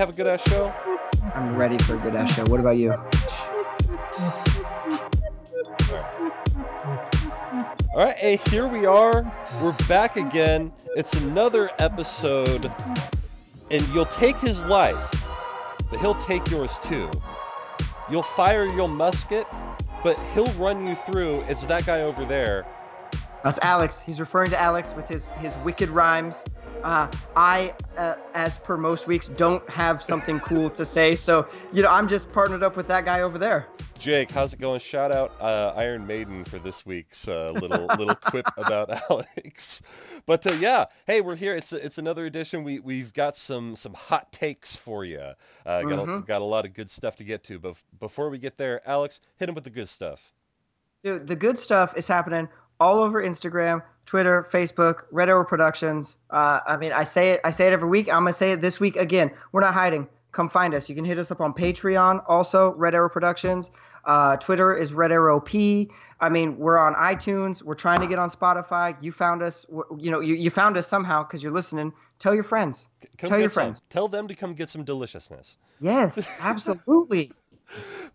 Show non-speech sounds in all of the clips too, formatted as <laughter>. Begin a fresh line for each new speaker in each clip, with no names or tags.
have a good ass show?
I'm ready for a good ass show. What about you?
All right, hey, here we are. We're back again. It's another episode, and you'll take his life, but he'll take yours too. You'll fire your musket, but he'll run you through. It's that guy over there.
That's Alex. He's referring to Alex with his his wicked rhymes. Uh, I, uh, as per most weeks, don't have something cool to say, so you know I'm just partnered up with that guy over there.
Jake, how's it going? Shout out uh, Iron Maiden for this week's uh, little <laughs> little quip about <laughs> Alex. But uh, yeah, hey, we're here. It's it's another edition. We we've got some some hot takes for you. Uh, got
Mm-hmm.
a, got a lot of good stuff to get to. But before we get there, Alex, hit him with the good stuff.
Dude, the good stuff is happening all over Instagram, Twitter, Facebook, Red Arrow Productions. Uh, I mean, I say it, I say it every week. I'm gonna say it this week again. We're not hiding. Come find us. You can hit us up on Patreon, also Red Arrow Productions. Uh, Twitter is Red Arrow P. I mean, we're on iTunes. We're trying to get on Spotify. You found us. You know, you, you found us somehow because you're listening. Tell your friends.
Come
Tell your
some.
friends.
Tell them to come get some deliciousness.
Yes, <laughs> absolutely.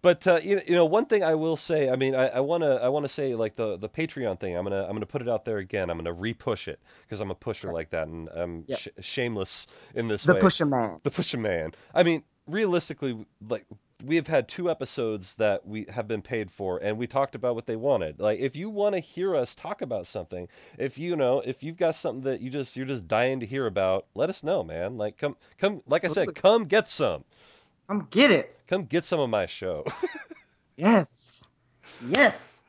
But uh, you, you know, one thing I will say. I mean, I, I wanna I wanna say like the the Patreon thing. I'm gonna I'm gonna put it out there again. I'm gonna repush it because I'm a pusher like that, and I'm
Yes.
sh- shameless in this
the
way.
Pusher Man.
The Pusher Man. I mean, realistically, like we have had two episodes that we have been paid for, and we talked about what they wanted. Like, if you want to hear us talk about something, if you know, if you've got something that you just you're just dying to hear about, let us know, man. Like, come come, like I said, come get some.
Come get it.
Come get some of my show. <laughs>
Yes. Yes.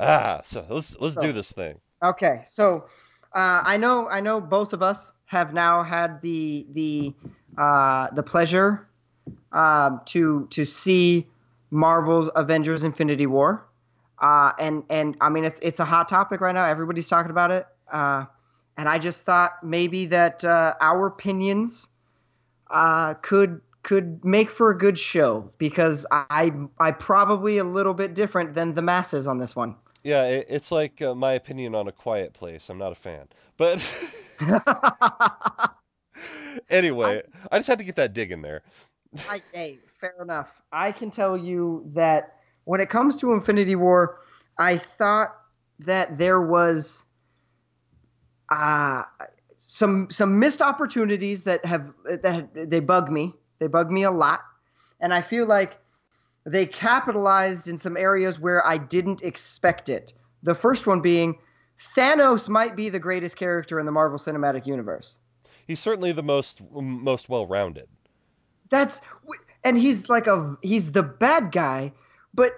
ah, so let's let's
So-
do this thing.
Okay, so uh, I know I know both of us have now had the the uh, the pleasure um, to to see Marvel's Avengers: Infinity War, uh, and and I mean it's it's a hot topic right now. Everybody's talking about it, uh, and I just thought maybe that uh, our opinions uh, could could make for a good show because I I probably a little bit different than the masses on this one.
Yeah, it, it's like uh, my opinion on a quiet place. I'm not a fan, but <laughs> anyway, I just had to get that dig in there. <laughs>
I, hey, fair enough. I can tell you that when it comes to Infinity War, I thought that there was uh, some some missed opportunities that have that they bug me. They bug me a lot, and I feel like they capitalized in some areas where I didn't expect it. The first one being Thanos might be the greatest character in the Marvel Cinematic Universe.
He's certainly the most most well-rounded.
That's and he's like a he's the bad guy, but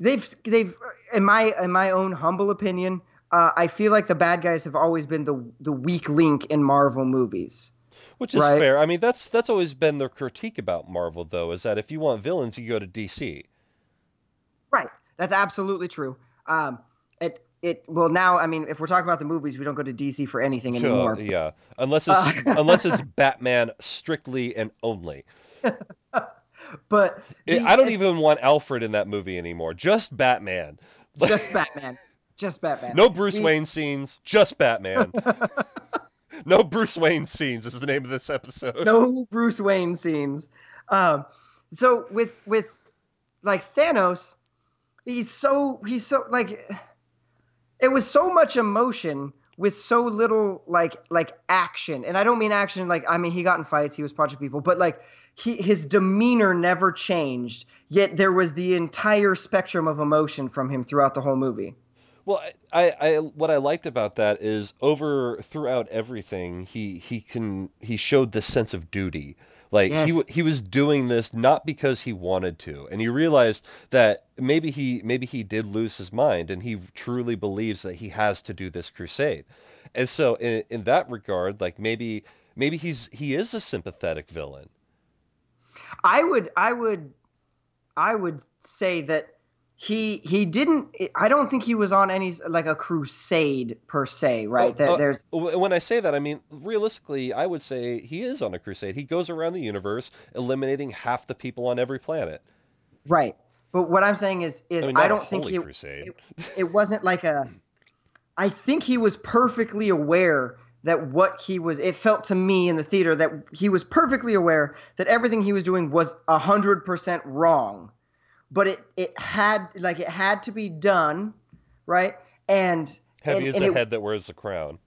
they've they've in my in my own humble opinion, uh, I feel like the bad guys have always been the the weak link in Marvel movies.
Which is
Right.
fair. I mean, that's that's always been their critique about Marvel, though, is that if you want villains, you go to DC.
Right. That's absolutely true. Um, it it well now I mean if we're talking about the movies, we don't go to DC for anything
So,
anymore.
yeah, unless it's <laughs> unless it's Batman strictly and only. <laughs>
But
It- I don't even want Alfred in that movie anymore. Just Batman.
just Batman, just Batman. <laughs>
No Bruce
We-
Wayne scenes. Just Batman. No Bruce Wayne scenes is the name of this episode.
no Bruce Wayne scenes. Um, so with with like Thanos, he's so he's so like it was so much emotion with so little like like action, and I don't mean action like I mean he got in fights, he was punching people, but like he his demeanor never changed. Yet there was the entire spectrum of emotion from him throughout the whole movie.
Well, I, I, what I liked about that is over throughout everything, he he can he showed this sense of duty. Like he w-
Yes.
he was doing this not because he wanted to, and he realized that maybe he maybe he did lose his mind, and he truly believes that he has to do this crusade. And so, in, in that regard, like maybe maybe he's he is a sympathetic villain.
I would I would I would say that he he didn't I don't think he was on any like a crusade per se, right?
Oh,
that
uh,
there's
When I say that, I mean realistically, I would say he is on a crusade. He goes around the universe, eliminating half the people on every planet.
right. But what I'm saying is is
I
I,
mean, a
don't think he,
crusade.
it, it wasn't like a I think he was perfectly aware that what he was it felt to me in the theater that he was perfectly aware that everything he was doing was 100% wrong but it it had like it had to be done right and
Heavy
and,
as
and
a
it-
head that wears a crown.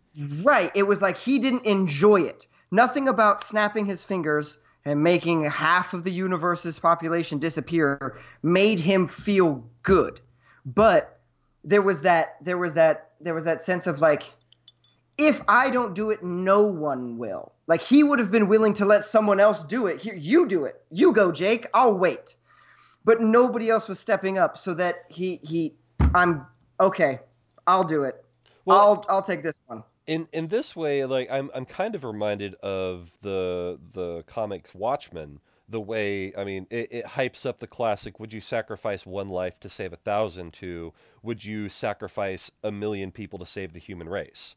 Right. It was like he didn't enjoy it. Nothing about snapping his fingers and making half of the universe's population disappear made him feel good. But there was that there was that there was that sense of like if I don't do it, no one will. Like he would have been willing to let someone else do it. Here, you do it. You go, Jake. I'll wait. But nobody else was stepping up so that he he I'm okay. I'll do it.
Well-
I'll I'll take this one.
in in this way like i'm i'm kind of reminded of the the comic watchmen the way i mean it, it hypes up the classic would you sacrifice one life to save a thousand to would you sacrifice a million people to save the human race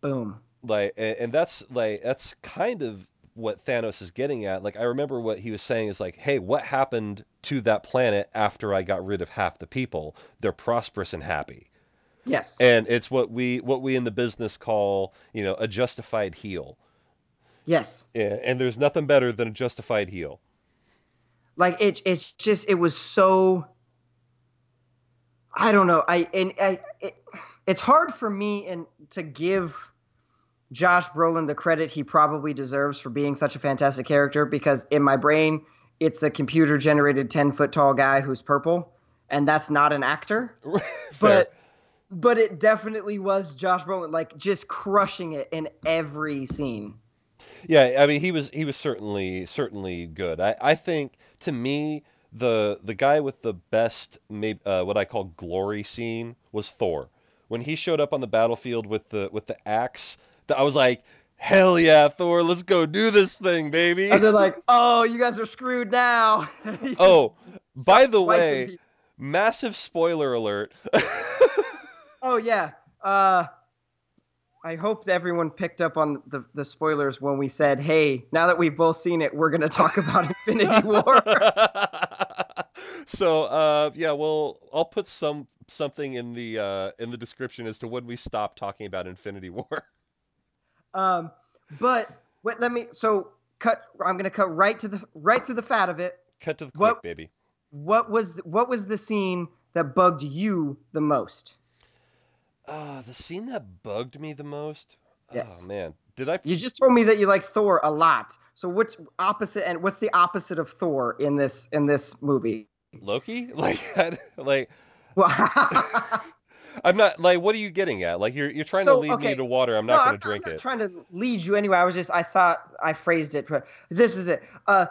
Boom.
like and, and that's like that's kind of what Thanos is getting at like I remember what he was saying is like hey what happened to that planet after I got rid of half the people they're prosperous and happy
Yes.
and it's what we what we in the business call you know a justified heel
yes.
and, and there's nothing better than a justified heel
Like it it's just it was so I don't know. I and I it, it's hard for me and to give Josh Brolin the credit he probably deserves for being such a fantastic character because in my brain it's a computer generated 10 foot tall guy who's purple and that's not an actor. <laughs> But but it definitely was Josh Brolin like just crushing it in every scene.
yeah i mean he was he was certainly certainly good i i think to me the the guy with the best maybe uh, what i call glory scene was thor when he showed up on the battlefield with the with the axe i was like hell yeah thor let's go do this thing baby
And they're like, "Oh, you guys are screwed now." <laughs>
Oh by the way
people.
massive spoiler alert <laughs>
Oh yeah. Uh, I hope that everyone picked up on the, the spoilers when we said, "Hey, now that we've both seen it, we're going to talk about <laughs> Infinity War."
so uh, yeah, well, I'll put some something in the uh, in the description as to when we stop talking about Infinity War.
Um, but wait, let me. So cut. I'm going to cut right to the right through the fat of it.
Cut to the quick,
What-
baby.
What was the, what was the scene that bugged you the most?
Uh, the scene that bugged me the most.
Yes.
Oh man, did I?
You just told me that you like Thor a lot. So which opposite and what's the opposite of Thor in this in this movie?
Loki? <laughs> Like, like
Well, <laughs> <laughs>
I'm not like. What are you getting at? Like, you're you're trying
So,
to lead
okay.
me to water. I'm
No,
not going to drink it.
I'm not
it.
trying to lead you anywhere. I was just I thought I phrased it. This is it. Uh,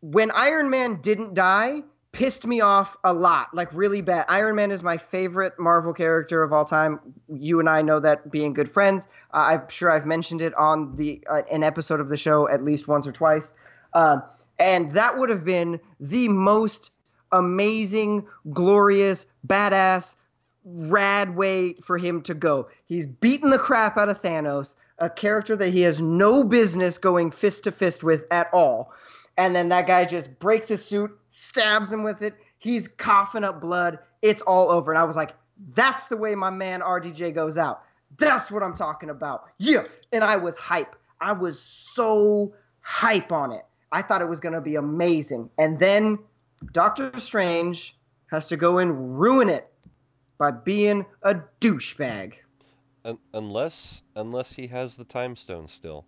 when Iron Man didn't die, pissed me off a lot, like really bad. Iron Man is my favorite Marvel character of all time. You and I know that being good friends. Uh, I'm sure I've mentioned it on the uh, an episode of the show at least once or twice. Um, and that would have been the most amazing, glorious, badass rad way for him to go. He's beaten the crap out of Thanos, a character that he has no business going fist to fist with at all. And then that guy just breaks his suit, stabs him with it. He's coughing up blood. It's all over. And I was like, that's the way my man RDJ goes out. That's what I'm talking about. Yeah. And I was hype. I was so hype on it. I thought it was going to be amazing. And then Doctor Strange has to go and ruin it by being a douchebag.
Un- unless unless he has the time stone still.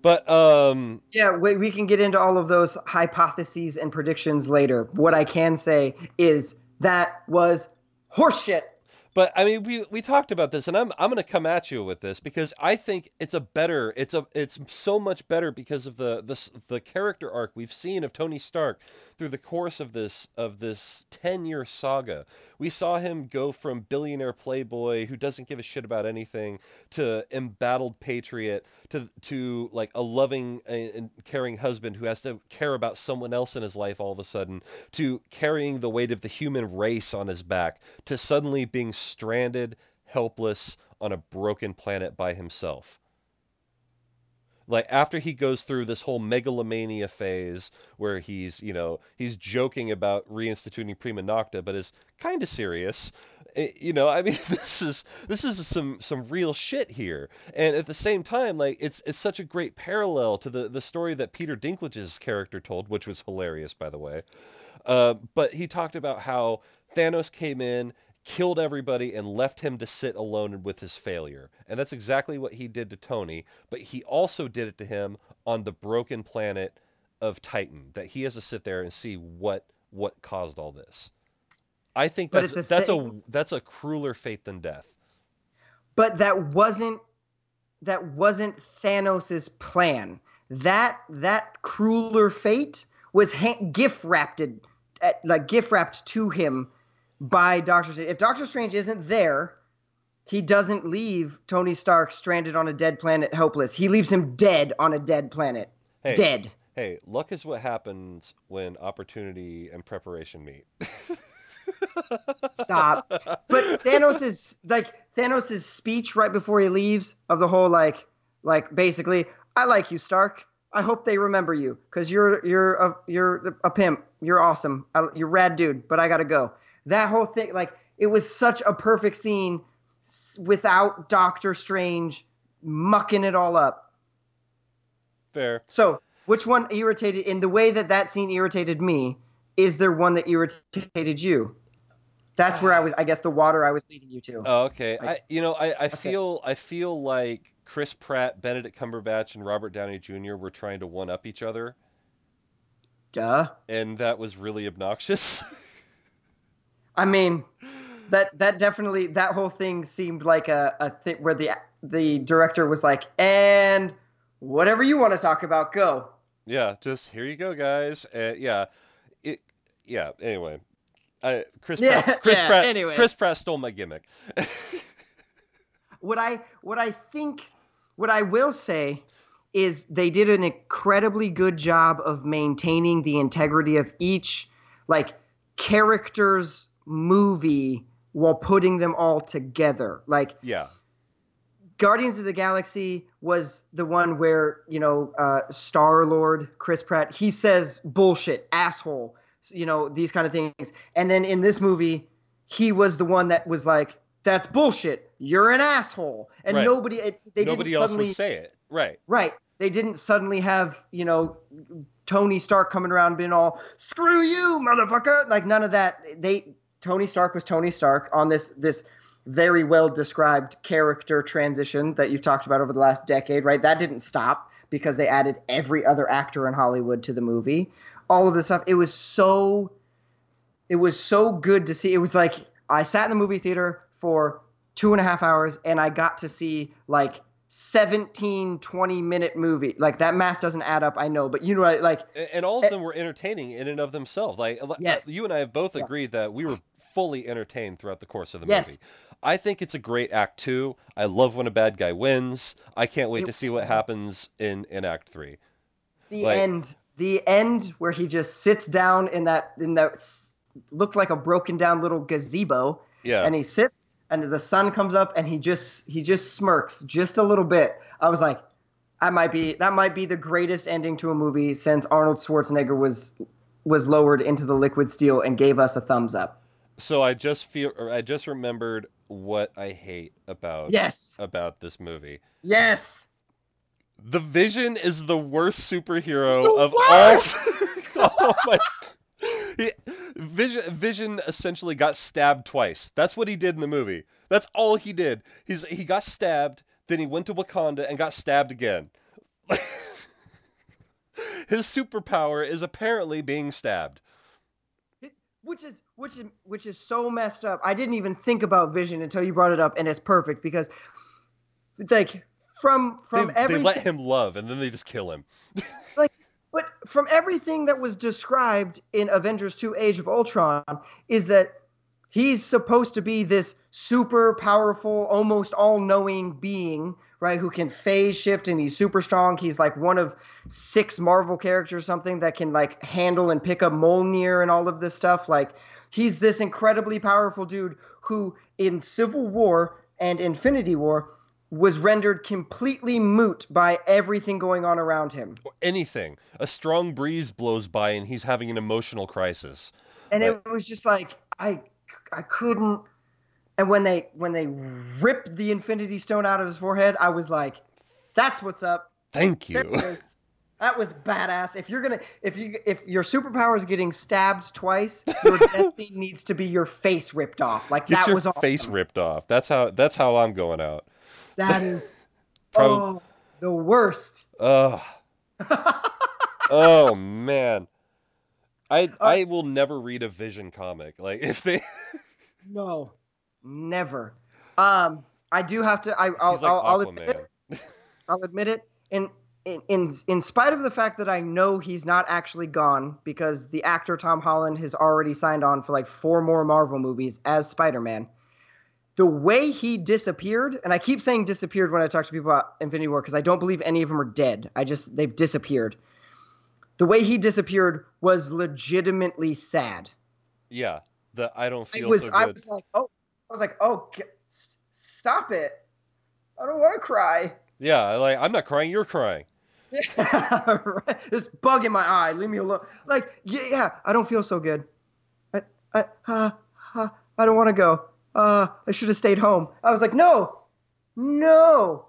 But um,
Yeah, we, we can get into all of those hypotheses and predictions later. What I can say is that was horseshit.
But I mean, we we talked about this, and I'm I'm gonna come at you with this because I think it's a better, it's a it's so much better because of the this the character arc we've seen of Tony Stark through the course of this of this ten year saga. We saw him go from billionaire playboy who doesn't give a shit about anything to embattled patriot to to like a loving and caring husband who has to care about someone else in his life all of a sudden to carrying the weight of the human race on his back to suddenly being stranded, helpless on a broken planet by himself. Like after he goes through this whole megalomania phase where he's, you know, he's joking about reinstituting prima nocta but is kind of serious Eh, you know, I mean, <laughs> this is this is some some real shit here, and at the same time, like it's it's such a great parallel to the the story that Peter Dinklage's character told, which was hilarious, by the way. Uh, but he talked about how Thanos came in, killed everybody, and left him to sit alone with his failure, and that's exactly what he did to Tony. But he also did it to him on the broken planet of Titan, that he has to sit there and see what what caused all this. I think that's that's
same-
a that's a crueler fate than death.
but that wasn't that wasn't Thanos's plan. That that crueler fate was ha- gift wrapped like gift wrapped to him by Doctor Strange. If Doctor Strange isn't there, he doesn't leave Tony Stark stranded on a dead planet helpless. He leaves him dead on a dead planet.
Hey,
Dead.
hey, luck is what happens when opportunity and preparation meet.
Stop. But Thanos's like Thanos's speech right before he leaves of the whole like like basically I like you Stark. I hope they remember you because you're you're a you're a pimp. You're awesome. I, you're rad dude. But I gotta go. That whole thing like it was such a perfect scene without Doctor Strange mucking it all up.
Fair.
So which one irritated in the way that that scene irritated me? Is there one that irritated you? That's where I was. I guess the water I was leading you to.
Oh, okay. I you know I, I
it.
feel I feel like Chris Pratt, Benedict Cumberbatch, and Robert Downey Jr. were trying to one up each other,
Duh.
and that was really obnoxious. <laughs>
I mean, that that definitely that whole thing seemed like a, a thing where the the director was like, and whatever you want to talk about, go.
yeah, just here you go, guys. Uh, yeah, it. Yeah. Anyway, I Chris
Yeah,
Pratt. Chris
yeah,
Pratt.
anyway.
Chris Pratt stole my gimmick.
What I what I think what I will say is they did an incredibly good job of maintaining the integrity of each like character's movie while putting them all together. Like
yeah.
Guardians of the Galaxy was the one where you know uh, Star Lord Chris Pratt he says bullshit asshole you know these kind of things and then in this movie he was the one that was like that's bullshit you're an asshole and
Right.
nobody it, they
Nobody
didn't
else
suddenly
would say it. Right.
right they didn't suddenly have you know Tony Stark coming around being all screw you motherfucker like none of that they Tony Stark was Tony Stark on this this very well described character transition that you've talked about over the last decade, right? That didn't stop because they added every other actor in Hollywood to the movie. All of this stuff. It was so it was so good to see. It was like I sat in the movie theater for two and a half hours and I got to see like 17, 20 minute movie. Like that math doesn't add up, I know, but you know, what? like
A- And all of eh them were entertaining in and of themselves. Like
Yes.
you and I have both
Yes.
agreed that we were fully entertained throughout the course of the
Yes.
movie. I think it's a great act two. I love when a bad guy wins. I can't wait
It-
to see what happens in in act three.
the
Like-
end the end where he just sits down in that in that looked like a broken down little gazebo
Yeah.
and he sits and the sun comes up and he just he just smirks just a little bit i was like that might be that might be the greatest ending to a movie since arnold schwarzenegger was was lowered into the liquid steel and gave us a thumbs up
so I just feel or I just remembered what I hate about
yes
about this movie.
yes
The Vision is the worst superhero
The
of
worst!
all. <laughs> <laughs> oh my. He- Vision Vision essentially got stabbed twice. That's what he did in the movie. That's all he did. He's he got stabbed, then he went to Wakanda and got stabbed again. <laughs> His superpower is apparently being stabbed.
Which is which is which is so messed up. I didn't even think about Vision until you brought it up, and it's perfect because, like, from from
they,
everything,
they let him love and then they just kill him. <laughs>
like, but from everything that was described in Avengers 2: Age of Ultron, is that he's supposed to be this super powerful, almost all-knowing being, right? Who can phase shift and he's super strong. He's like one of six Marvel characters, or something that can like handle and pick up Mjolnir and all of this stuff. Like he's this incredibly powerful dude who, in Civil War and Infinity War, was rendered completely moot by everything going on around him.
Anything. A strong breeze blows by and he's having an emotional crisis.
and it was just like I I couldn't And when they when they ripped the Infinity Stone out of his forehead, I was like, "That's what's up."
Thank you.
is. That was badass. If you're gonna, if you, if your superpower is getting stabbed twice, your <laughs> death scene needs to be your face ripped off. Like
Get
that
your
was awesome.
face ripped off. That's how that's how I'm going out.
That <laughs> is
Prob-
oh the worst.
Ugh. <laughs> oh man. I
Uh,
I will never read a Vision comic. Like if they
No, never. Um, I do have to. I, I'll,
he's like
I'll, I'll admit it. <laughs> I'll admit it. In, in in in spite of the fact that I know he's not actually gone because the actor Tom Holland has already signed on for like four more Marvel movies as Spider-Man. The way he disappeared, and I keep saying disappeared when I talk to people about Infinity War because I don't believe any of them are dead. I just they've disappeared. The way he disappeared was legitimately sad.
Yeah. The I don't
I
feel
was
so
I
good.
was like, oh, I was like, oh, g- stop it! I don't want to cry.
Yeah, like I'm not crying, you're crying. <laughs>
Right? this bug in my eye. Leave me alone. Like, yeah, yeah I don't feel so good. I, I, uh, uh, I don't want to go. Uh, I should have stayed home. I was like, no, no.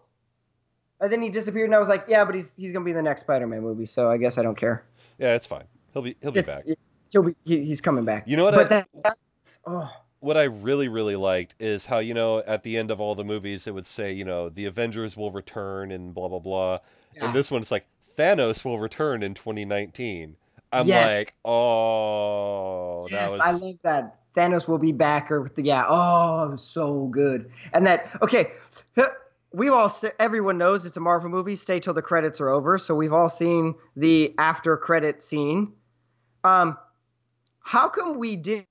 And then he disappeared, and I was like, yeah, but he's he's gonna be in the next Spider-Man movie, so I guess I don't care.
Yeah, it's fine. He'll be he'll be
It's-
back.
He'll be he, he's coming back.
You know what
But
I-
that, that's, oh,
what I really, really liked is how, you know, at the end of all the movies, it would say, you know, the Avengers will return and blah, blah, blah.
yeah.
And this one, it's like, Thanos will return in 2019. I'm
Yes.
like, oh, that
yes,
was.
I love that. Thanos will be back, or yeah. Oh, so good. And that okay, huh, we all st- everyone knows it's a Marvel movie. Stay till the credits are over. So we've all seen the after credit scene. Um, how come we didn't?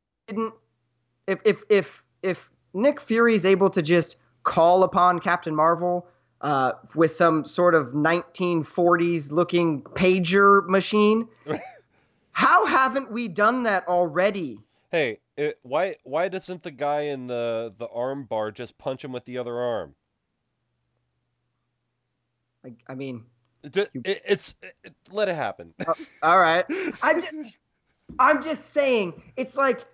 If if if if Nick Fury is able to just call upon Captain Marvel uh, with some sort of 1940s looking pager machine. <laughs> How haven't we done that already?
Hey, it, why why doesn't the guy in the, the arm bar just punch him with the other arm?
Like, I mean,
It, it, it's. It, let it happen.
all right. <laughs> I'm just, I'm just saying, it's like,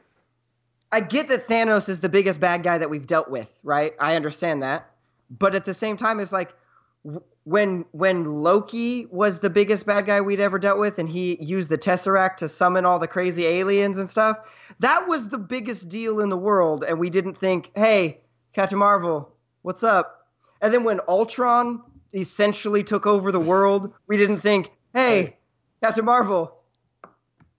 I get that Thanos is the biggest bad guy that we've dealt with, right? I understand that, but at the same time, it's like when when Loki was the biggest bad guy we'd ever dealt with, and he used the Tesseract to summon all the crazy aliens and stuff. That was the biggest deal in the world, and we didn't think, hey, Captain Marvel, what's up? And then when Ultron essentially took over the world, we didn't think, hey, Captain Marvel,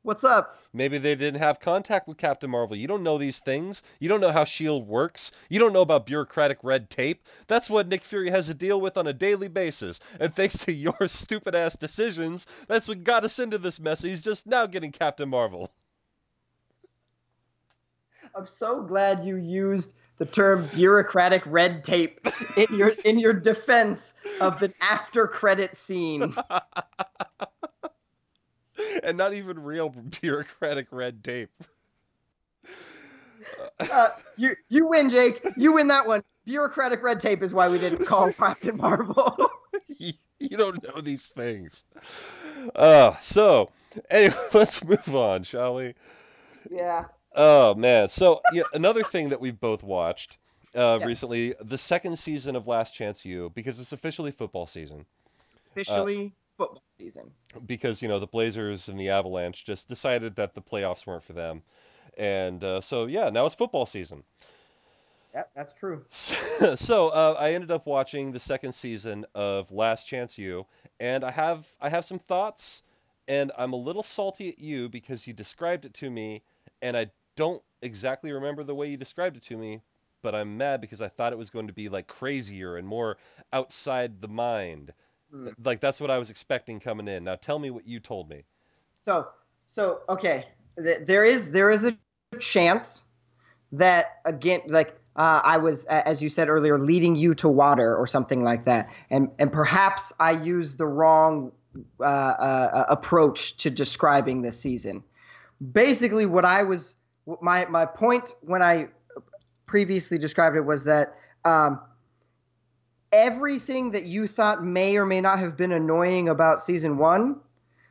what's up?
Maybe they didn't have contact with Captain Marvel. You don't know these things. You don't know how S.H.I.E.L.D. works. You don't know about bureaucratic red tape. That's what Nick Fury has to deal with on a daily basis. And <laughs> thanks to your stupid ass decisions, that's what got us into this mess. He's just now getting Captain Marvel. <laughs>
I'm so glad you used the term bureaucratic red tape in your in your defense of the after credit scene. <laughs>
and not even real bureaucratic red tape.
Uh, you you win, Jake. You win that one. Bureaucratic red tape is why we didn't call <laughs> Captain Marvel.
you, you don't know these things. Uh, so, anyway, <laughs> let's move on, shall we?
yeah.
Oh man! So yeah, another thing that we've both watched uh,
Yeah.
recently, the second season of Last Chance U, because it's officially football season.
Officially football season.
Because you know the Blazers and the Avalanche just decided that the playoffs weren't for them, and uh, so yeah, now it's football season.
Yep, that's true. <laughs>
so uh, I ended up watching the second season of Last Chance U, and I have I have some thoughts, and I'm a little salty at you because you described it to me, and I don't exactly remember the way you described it to me, but I'm mad because I thought it was going to be like crazier and more outside the mind.
Hmm.
Like that's what I was expecting coming in. Now tell me what you told me.
So so okay, there is there is a chance that again like uh, I was as you said earlier leading you to water or something like that, and and perhaps I used the wrong uh, uh, approach to describing this season. Basically, what I was my my point when I previously described it was that um, everything that you thought may or may not have been annoying about season one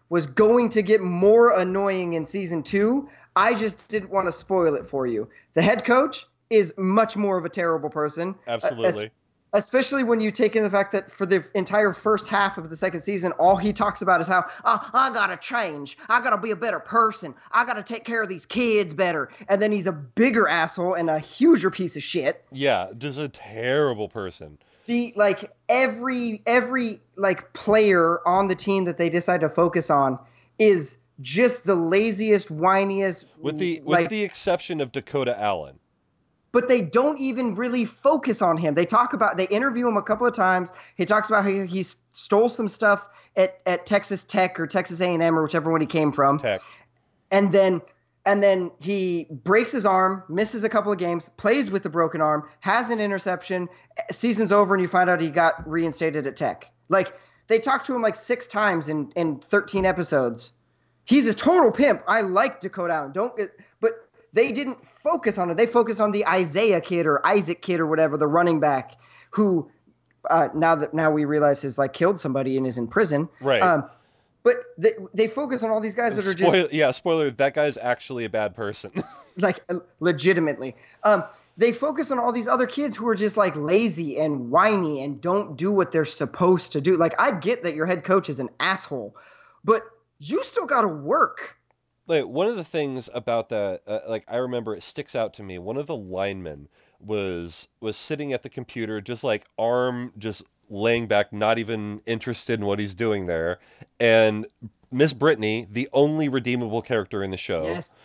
was going to get more annoying in season two. I just didn't want to spoil it for you. The head coach, is much more of a terrible person. Uh,
Absolutely.
especially when you take in the fact that for the entire first half of the second season, all he talks about is how oh, I gotta change, I gotta be a better person, I gotta take care of these kids better, and then he's a bigger asshole and a huger piece of shit.
Yeah, just a terrible person.
The like every every like player on the team that they decide to focus on is just the laziest, whiniest.
With the with
like,
the exception of Dakota Allen.
but they don't even really focus on him. They talk about they interview him a couple of times. He talks about how he, he stole some stuff at, at Texas Tech or Texas A&M or whichever one he came from.
Tech.
And then and then he breaks his arm, misses a couple of games, plays with the broken arm, has an interception. Season's over and you find out he got reinstated at Tech. Like they talked to him like 6 times in in 13 episodes. He's a total pimp. I like Dakota Allen. Don't get but they didn't focus on it. They focused on the Isaiah kid or Isaac kid or whatever, the running back who uh, now that now we realize has like killed somebody and is in prison.
Right.
Um, but they, they focus on all these guys that are just
yeah, spoiler, that guy's actually a bad person. <laughs>
like uh, legitimately. Um, they focus on all these other kids who are just like lazy and whiny and don't do what they're supposed to do. Like I get that your head coach is an asshole, but you still got to work.
like one of the things about that uh, like i remember it sticks out to me one of the linemen was was sitting at the computer just like arm just laying back not even interested in what he's doing there and miss brittany the only redeemable character in the show
Yes,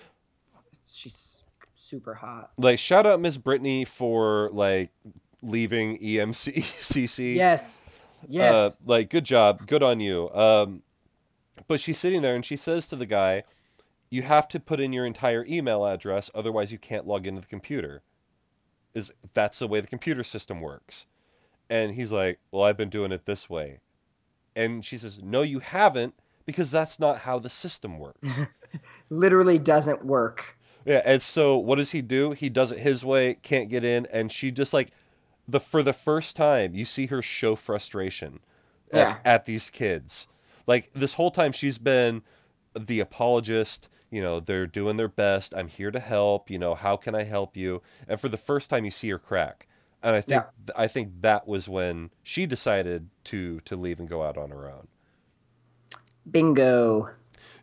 she's super hot.
like shout out miss brittany for like leaving E emcc
Yes, yes.
Uh, like, good job, good on you. Um, but she's sitting there and she says to the guy, "You have to put in your entire email address, otherwise you can't log into the computer." Is that's the way the computer system works? And he's like, "Well, I've been doing it this way." And she says, "No, you haven't, because that's not how the system works." <laughs>
Literally doesn't work.
Yeah, and so what does he do? He does it his way, can't get in, and she just like the for the first time you see her show frustration at, at these kids. Like this whole time she's been the apologist, you know, they're doing their best. I'm here to help, you know, how can I help you? And for the first time you see her crack. And I think I think that was when she decided to to leave and go out on her own.
Bingo.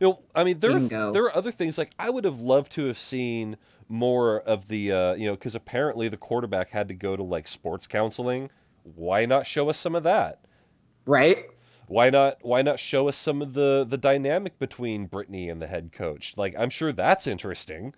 You know, I mean, there are, there are other things like I would have loved to have seen more of the, uh, you know, because apparently the quarterback had to go to like sports counseling. Why not show us some of that?
Right?
Why not? Why not show us some of the the dynamic between Brittany and the head coach? Like, I'm sure that's interesting.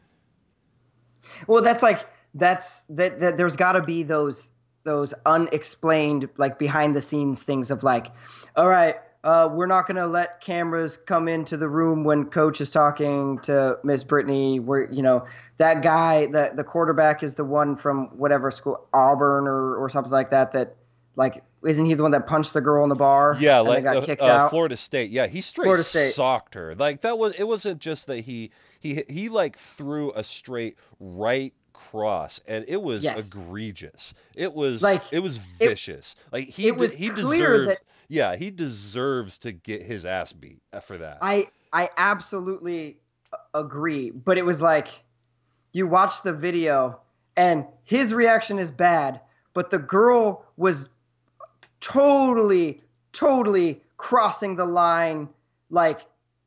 Well, that's like that's that, that there's got to be those those unexplained like behind the scenes things of like, all right, uh, we're not gonna let cameras come into the room when coach is talking to Miss Brittany. We're you know that guy the the quarterback is the one from whatever school Auburn or or something like that that like isn't he the one that punched the girl in the bar?
Yeah,
and
like
got
uh,
kicked
uh,
out.
Florida State. Yeah, he straight
Florida State.
socked her. Like that was. It wasn't just that he he he like threw a straight right cross, and it was
Yes.
egregious. It was
Like,
it was
it-
vicious. like he
it was
he deserves.
that-
yeah, he deserves to get his ass beat uh, for that.
I I absolutely agree, but it was like you watch the video and his reaction is bad, but the girl was totally totally crossing the line like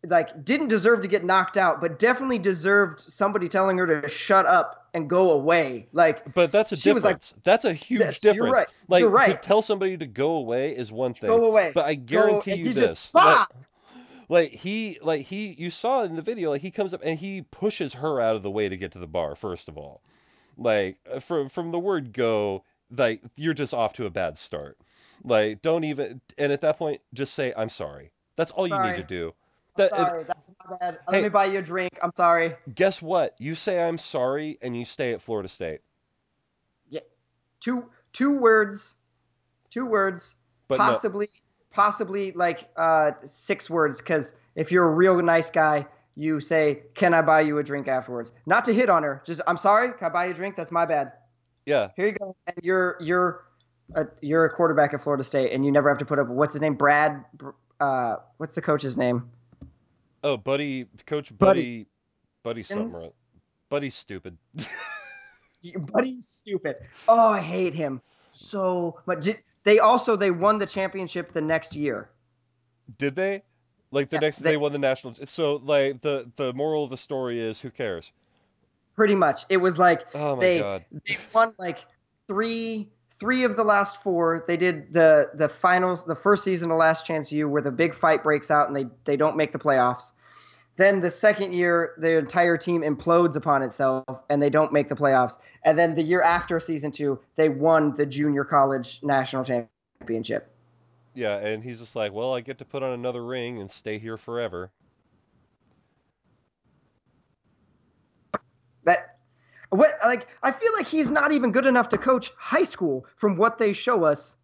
like didn't deserve to get knocked out, but definitely deserved somebody telling her to shut up and go away. Like
but that's a
was like,
that's a huge
Yes, you're
difference.
right.
Like
You're right.
to tell somebody to go away is one thing.
go away.
But I guarantee
and
you this. Like- like he like he you saw in the video like he comes up and he pushes her out of the way to get to the bar first of all like uh, from from the word go like you're just off to a bad start like don't even and at that point just say i'm sorry that's all you need to do
sorry, that's my bad.
Hey.
Let me buy you a drink. I'm sorry.
guess what? You say i'm sorry and you stay at florida state.
Yeah, two two words two words.
But no
possibly possibly like uh six words because if you're a real nice guy you say can i buy you a drink afterwards? Not to hit on her just i'm sorry can i buy you a drink? That's my bad.
Yeah.
Here you go. And you're you're a, you're a quarterback at florida state and you never have to put up what's his name? Brad uh what's the coach's name
oh buddy coach
Buddy.
buddy buddy something buddy's stupid
Buddy's stupid. Oh, I hate him so much. They also they won the championship the next year.
Did they? Like the next
they-
they won the national. So like the the moral of the story is who cares?
Pretty much, it was like
Oh my
they
god.
they won like three three of the last four. They did the the finals, the first season of Last Chance U, where the big fight breaks out and they they don't make the playoffs. Then the second year, the entire team implodes upon itself and they don't make the playoffs. And then the year after season two, they won the junior college national championship.
Yeah, and he's just like, well, I get to put on another ring and stay here forever.
That what like I feel like he's not even good enough to coach high school from what they show us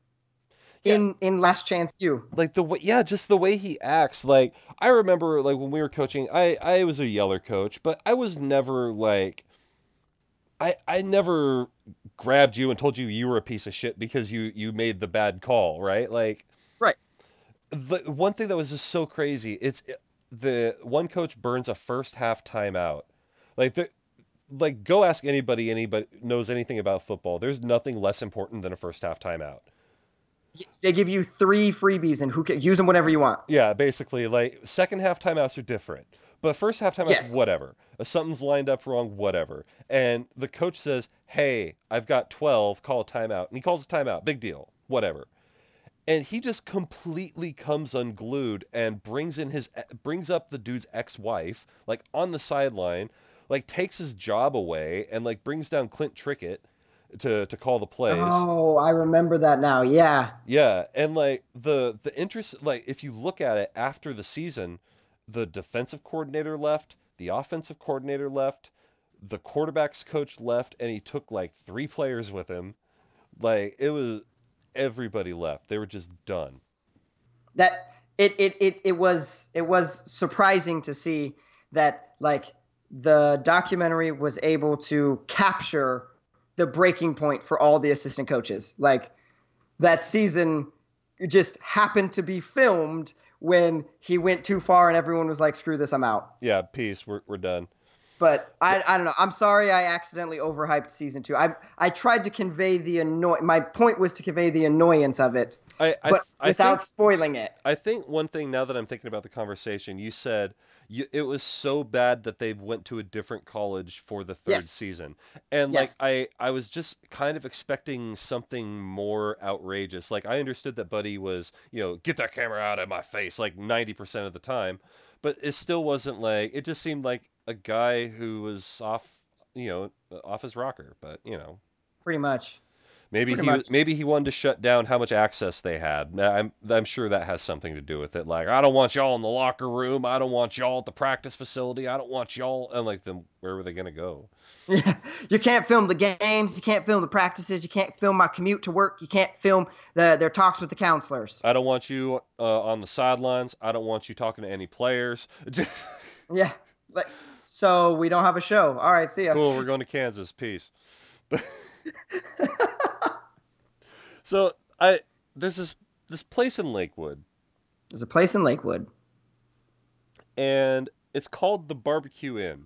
in in Last Chance U.
like the way yeah just the way he acts like i remember like when we were coaching i i was a yeller coach but i was never like i i never grabbed you and told you you were a piece of shit because you you made the bad call right like
Right.
the one thing that was just so crazy it's the one coach burns a first half timeout like the like go ask anybody anybody knows anything about football there's nothing less important than a first half timeout
They give you three freebies and who can use them whenever you want.
Yeah, basically, like second half timeouts are different, but first half timeouts,
Yes.
whatever. If something's lined up wrong, whatever. And the coach says, "Hey, I've got 12. Call a timeout," and he calls a timeout. Big deal, whatever. And he just completely comes unglued and brings in his eh, brings up the dude's ex-wife, like on the sideline, like takes his job away, and like brings down Clint Trickett to to call the plays.
Oh, I remember that now. Yeah.
Yeah, and like the the interest like if you look at it after the season, the defensive coordinator left, the offensive coordinator left, the quarterbacks coach left and he took like three players with him. Like it was everybody left. They were just done.
That it it it, it was it was surprising to see that like the documentary was able to capture the breaking point for all the assistant coaches. Like that season just happened to be filmed when he went too far and everyone was like, screw this, I'm out.
Yeah, peace. We're we're done.
But I, I don't know. I'm sorry I accidentally overhyped season two. I I tried to convey the annoy. My point was to convey the annoyance of it,
I I,
but without
think
spoiling it.
I think one thing now that I'm thinking about the conversation, you said you, it was so bad that they went to a different college for the third
Yes.
season. And
Yes.
like I I was just kind of expecting something more outrageous. Like I understood that Buddy was, you know, get that camera out of my face like 90% of the time, but it still wasn't like it just seemed like a guy who was off, you know, off his rocker, but you know,
Pretty much.
Maybe
Pretty
he
much.
maybe he wanted to shut down how much access they had. Now, I'm I'm sure that has something to do with it. Like I don't want y'all in the locker room. I don't want y'all at the practice facility. I don't want y'all. And like then where were they gonna go?
Yeah, <laughs> you can't film the games. You can't film the practices. You can't film my commute to work. You can't film the, their talks with the counselors.
I don't want you uh, on the sidelines. I don't want you talking to any players. <laughs>
Yeah, like so we don't have a show. All right, see ya.
cool. We're going to Kansas. Peace. <laughs> so I there's this this place in Lakewood,
There's a place in Lakewood.
and it's called the Barbecue Inn.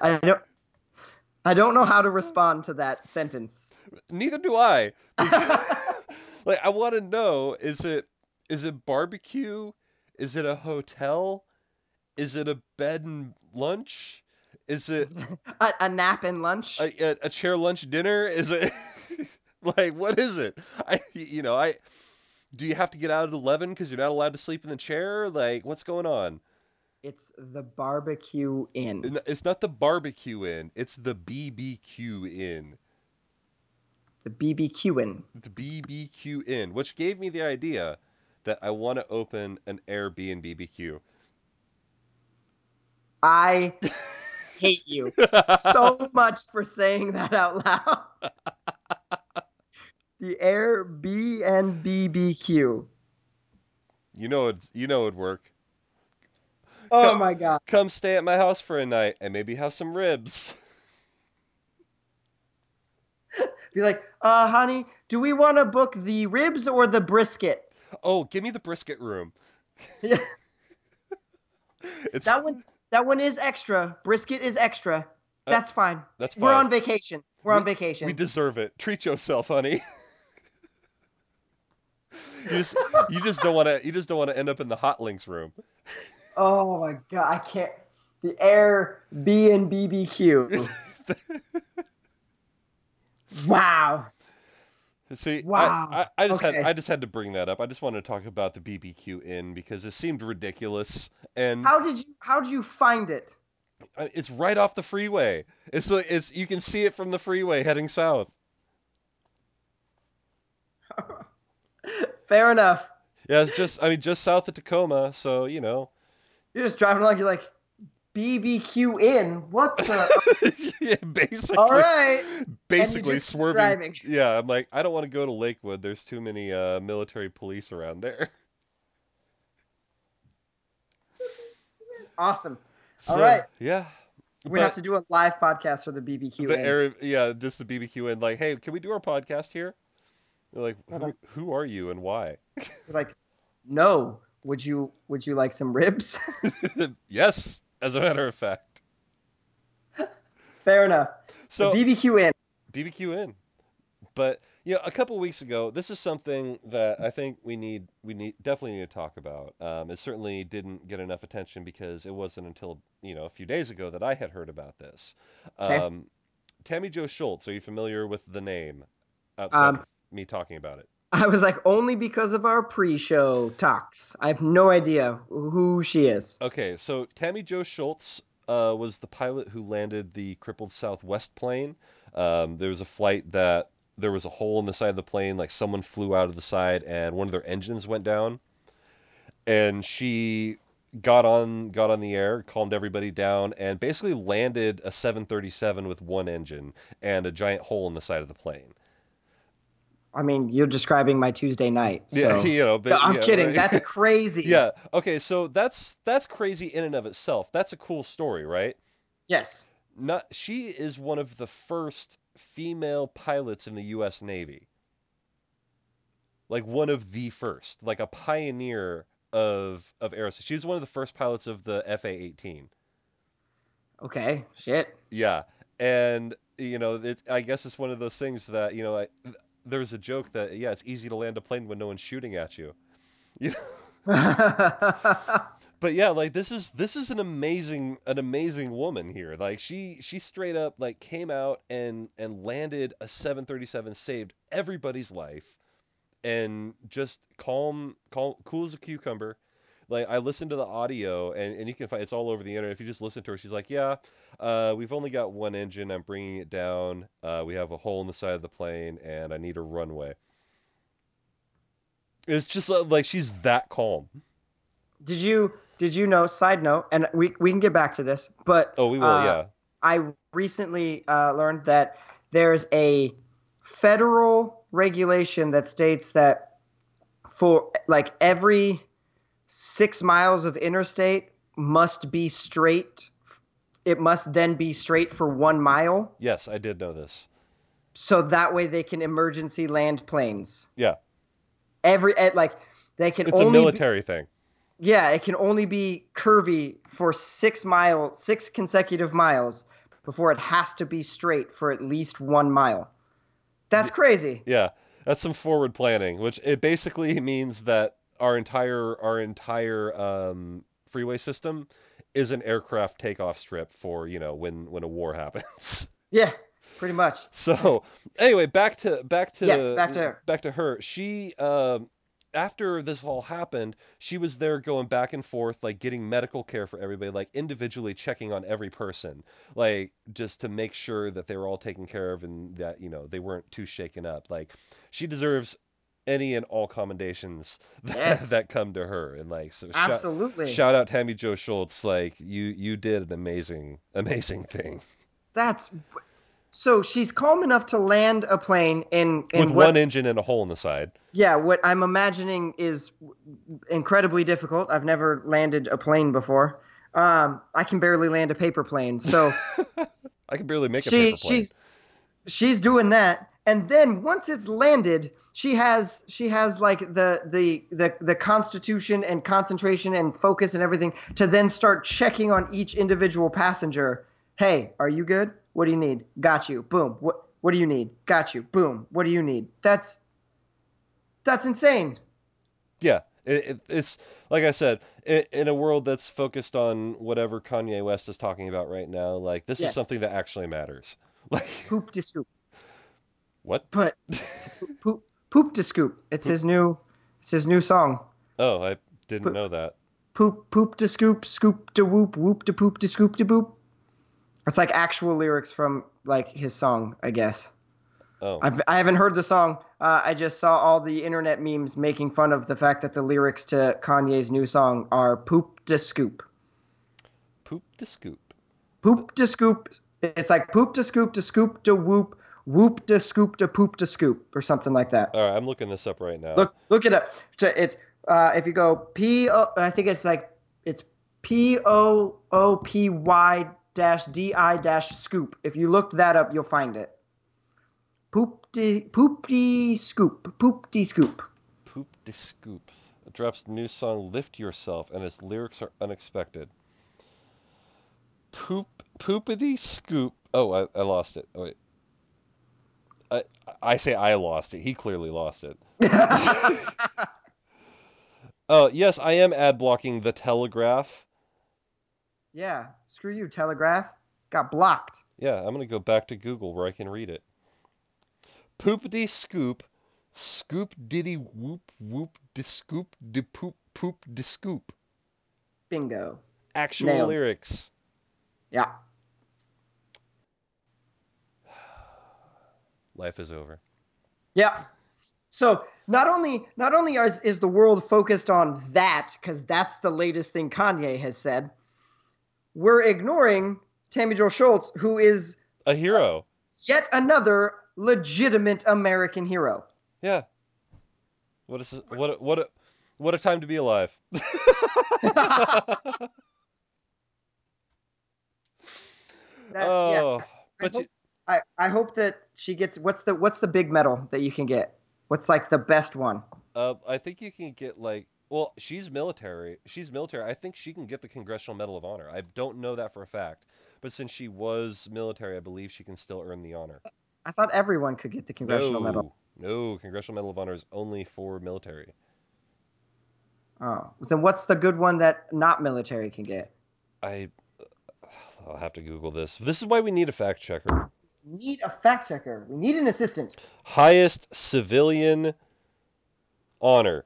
I don't. I don't know how to respond to that sentence.
Neither do I. <laughs> like I want to know is it is it barbecue? Is it a hotel? Is it a bed and lunch? Is it <laughs>
a, a nap and lunch.
a, a, a chair lunch dinner? Is it <laughs> like what is it? I you know I do you have to get out at eleven because you're not allowed to sleep in the chair? Like what's going on?
it's the barbecue inn.
It's not the barbecue inn. It's the BBQ inn.
The BBQ inn.
the BBQ Inn, which gave me the idea that I want to open an Airbnb BBQ.
I <laughs> hate you so <laughs> much for saying that out loud. <laughs> the Air B and BBQ.
You know it. You know it'd work.
Oh
Come-
my god.
Come stay at my house for a night and maybe have some ribs. <laughs>
Be like, uh, honey, do we want to book the ribs or the brisket?
Oh, give me the brisket room.
Yeah,
It's
that one. That one is extra. Brisket is extra. Uh, that's fine.
that's fine.
We're on vacation. We're on vacation.
We deserve it. Treat yourself, honey. <laughs> you just you just don't want to you just don't want to end up in the hot links room. <laughs>
oh my god, I can't. The Air B and BBQ. <laughs> wow.
See, I-
Wow.
I, I, just
Okay.
had I just had to bring that up. I just wanted to talk about the BBQ Inn because it seemed ridiculous, and
How did you how did you find it?
It's right off the freeway. It's like it's you can see it from the freeway heading south. <laughs>
Fair enough.
Yeah, it's just I mean just south of Tacoma, so you know.
You're just driving along. You're like, BBQ Inn. What the? <laughs>
yeah, basically.
All right.
Basically swerving.
driving.
Yeah, I'm like I don't want to go to Lakewood. There's too many uh, military police around there.
Awesome.
So,
All right.
Yeah.
We have to do a live podcast for the BBQ.
the air, yeah, just the BBQ and like, hey, can we do our podcast here? They're like, who,
like-
who are you and why?
Like, no. Would you Would you like some ribs? <laughs>
yes, as a matter of fact.
Fair enough.
So
BBQ Inn.
BBQ Inn, but you know, a couple weeks ago, this is something that I think we need we need definitely need to talk about. Um, it certainly didn't get enough attention because it wasn't until you know a few days ago that I had heard about this.
Okay.
Um, Tammie Jo Shults, are you familiar with the name outside
Um,
of me talking about it? <laughs>
I was like, only because of our pre-show talks. I have no idea who she is.
Okay, so Tammie Jo Shults uh, was the pilot who landed the crippled Southwest plane. Um, there was a flight that there was a hole in the side of the plane, like someone flew out of the side and one of their engines went down. And she got on got on the air, calmed everybody down, and basically landed a 737 with one engine and a giant hole in the side of the plane.
I mean, you're describing my Tuesday night. <laughs> So.
Yeah, <laughs> you know, but,
No, I'm
yeah,
kidding.
right.
That's crazy. <laughs>
yeah. Okay, so that's that's crazy in and of itself. That's a cool story, right?
Yes.
not she is one of the first female pilots in the US Navy. Like one of the first, like a pioneer of of aerospace. She's one of the first pilots of the FA-18.
Okay. Shit.
Yeah. And you know, it's I guess it's one of those things that, you know, I, there's a joke that yeah, it's easy to land a plane when no one's shooting at you. <laughs> You know? <laughs> But yeah, like this is this is an amazing an amazing woman here. Like she she straight up like came out and and landed a 737 saved everybody's life and just calm calm cool as a cucumber. Like I listened to the audio and, and you can find it's all over the internet. If you just listen to her, she's like, "Yeah, uh, we've only got one engine. I'm bringing it down. Uh, we have a hole in the side of the plane, and I need a runway." It's just uh, like she's that calm.
did you Did you know? Side note, and we we can get back to this, but
Oh, we will,
uh,
yeah.
I recently uh, learned that there's a federal regulation that states that for like every six miles of interstate must be straight. It must then be straight for one mile,
Yes, I did know this.
so that way they can emergency land planes.
Yeah,
Every eh, like they can
it's a
only be-
military thing.
Yeah, it can only be curvy for six mile, six consecutive miles before it has to be straight for at least one mile. That's crazy.
Yeah, that's some forward planning, which it basically <laughs> means that our entire our entire um, freeway system is an aircraft takeoff strip for you know when when a war <laughs> happens.
Yeah, pretty much.
So anyway, back to back to
Yes, back to her.
back to her. She um, after this all happened, she was there going back and forth, like getting medical care for everybody, like individually checking on every person, like just to make sure that they were all taken care of and that you know they weren't too shaken up. Like she deserves any and all commendations <laughs> that,
Yes.
that come to her, and like so. shout-
Absolutely.
Shout out Tammie Jo Shults, like you you did an amazing <laughs> amazing thing
That's so she's calm enough to land a plane in in
with
what
one engine and a hole in the side.
yeah what I'm imagining is incredibly difficult. I've never landed a plane before. Um, I can barely land a paper plane, so <laughs>
I can barely make a paper plane.
she's she's doing that, and then once it's landed, she has she has like the the the the constitution and concentration and focus and everything to then start checking on each individual passenger. Hey, are you good? What do you need? Got you. Boom. What what do you need? Got you. Boom. What do you need? That's that's insane.
Yeah, it, it, it's like I said, in, in a world that's focused on whatever Kanye West is talking about right now, like this is something that actually matters. <laughs> Like
Poop to scoop.
what?
But <laughs> poop, poop to scoop. It's his new it's his new song.
Oh, I didn't know that.
Poop poop to scoop, scoop to whoop, whoop to poop to scoop to boop. It's like actual lyrics from like his song, I guess.
Oh,
I've, I haven't heard the song. Uh, I just saw all the internet memes making fun of the fact that the lyrics to Kanye's new song are poop to scoop.
poop to scoop.
Poop to scoop. It's like poop to scoop to scoop to whoop, whoop to scoop to poop to scoop or something like that.
All right, I'm looking this up right now.
Look, look it up. So it's uh, if you go P O, I think it's like it's P O O P Y dash D I dash scoop. If you look that up, you'll find it. Poop de scoop, poop de scoop.
Poop de scoop. It drops the new song "Lift Yourself," and its lyrics are unexpected. Poop poopity scoop. Oh, I, I lost it. Oh, wait. I I say I lost it. He clearly lost it. <laughs> Oh yes, I am ad blocking the Telegraph.
yeah, screw you, Telegraph. Got blocked.
Yeah, I'm gonna go back to Google where I can read it. Poopity scoop, scoop diddy whoop whoop de scoop de poop poop de scoop.
Bingo.
Actual
Nailed.
lyrics.
Yeah.
Life is over.
Yeah. So not only not only is, is the world focused on that because that's the latest thing Kanye has said, we're ignoring Tammie Jo Shults, who is
A hero.
yet another legitimate American hero.
Yeah. What is what a, what a, what a time to be alive. <laughs> <laughs>
That-
oh,
I
but
hope,
you,
I, I hope that she gets what's the what's the big medal that you can get? What's like the best one?
uh, I think you can get like well, she's military. She's military. I think she can get the Congressional Medal of Honor. I don't know that for a fact, but since she was military, I believe she can still earn the honor.
I thought everyone could get the congressional
no,
medal.
no, Congressional Medal of Honor is only for military.
Oh, then what's the good one that not military can get?
I, I'll have to Google this. This is why we need a fact checker.
We need a fact checker. We need an assistant.
Highest civilian honor.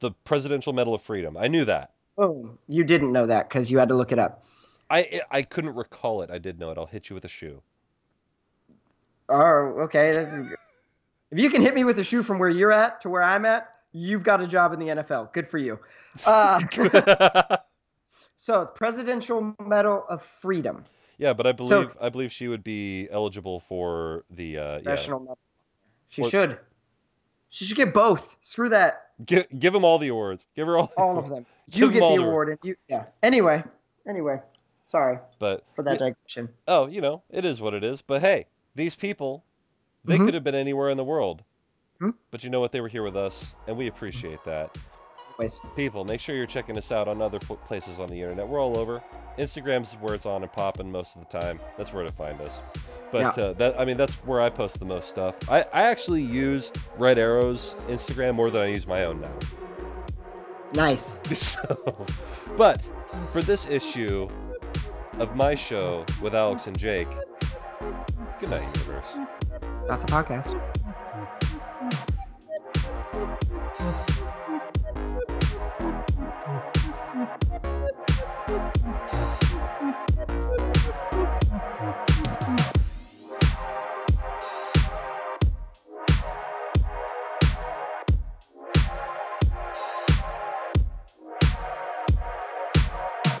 The Presidential Medal of Freedom. I knew that.
Oh, you didn't know that because you had to look it up.
I I couldn't recall it. I did know it. I'll hit you with a shoe.
Oh, okay. This is good. if you can hit me with a shoe from where you're at to where I'm at, you've got a job in the NFL. Good for you. Uh, <laughs> <laughs> so, Presidential Medal of Freedom.
yeah, but I believe
So-
I believe she would be eligible for the uh, yeah.
Medal. She
Or-
should. She should get both. Screw that.
Give give them all the awards. Give her all. the
All of them. You get the award. And you, yeah. Anyway. Anyway. Sorry
But
for that digression.
oh, you know, it is what it is. But hey, these people, they
Mhm.
could have been anywhere in the world.
Mhm.
But you know what? They were here with us, and we appreciate that. People, make sure you're checking us out on other pl- places on the internet. We're all over. Instagram's where it's on and popping most of the time. That's where to find us. But uh, that I mean, that's where I post the most stuff. I, I actually use Red Arrow's Instagram more than I use my own now.
Nice. <laughs>
So, but for this issue of my show with Alex and Jake, good night, universe.
That's a podcast.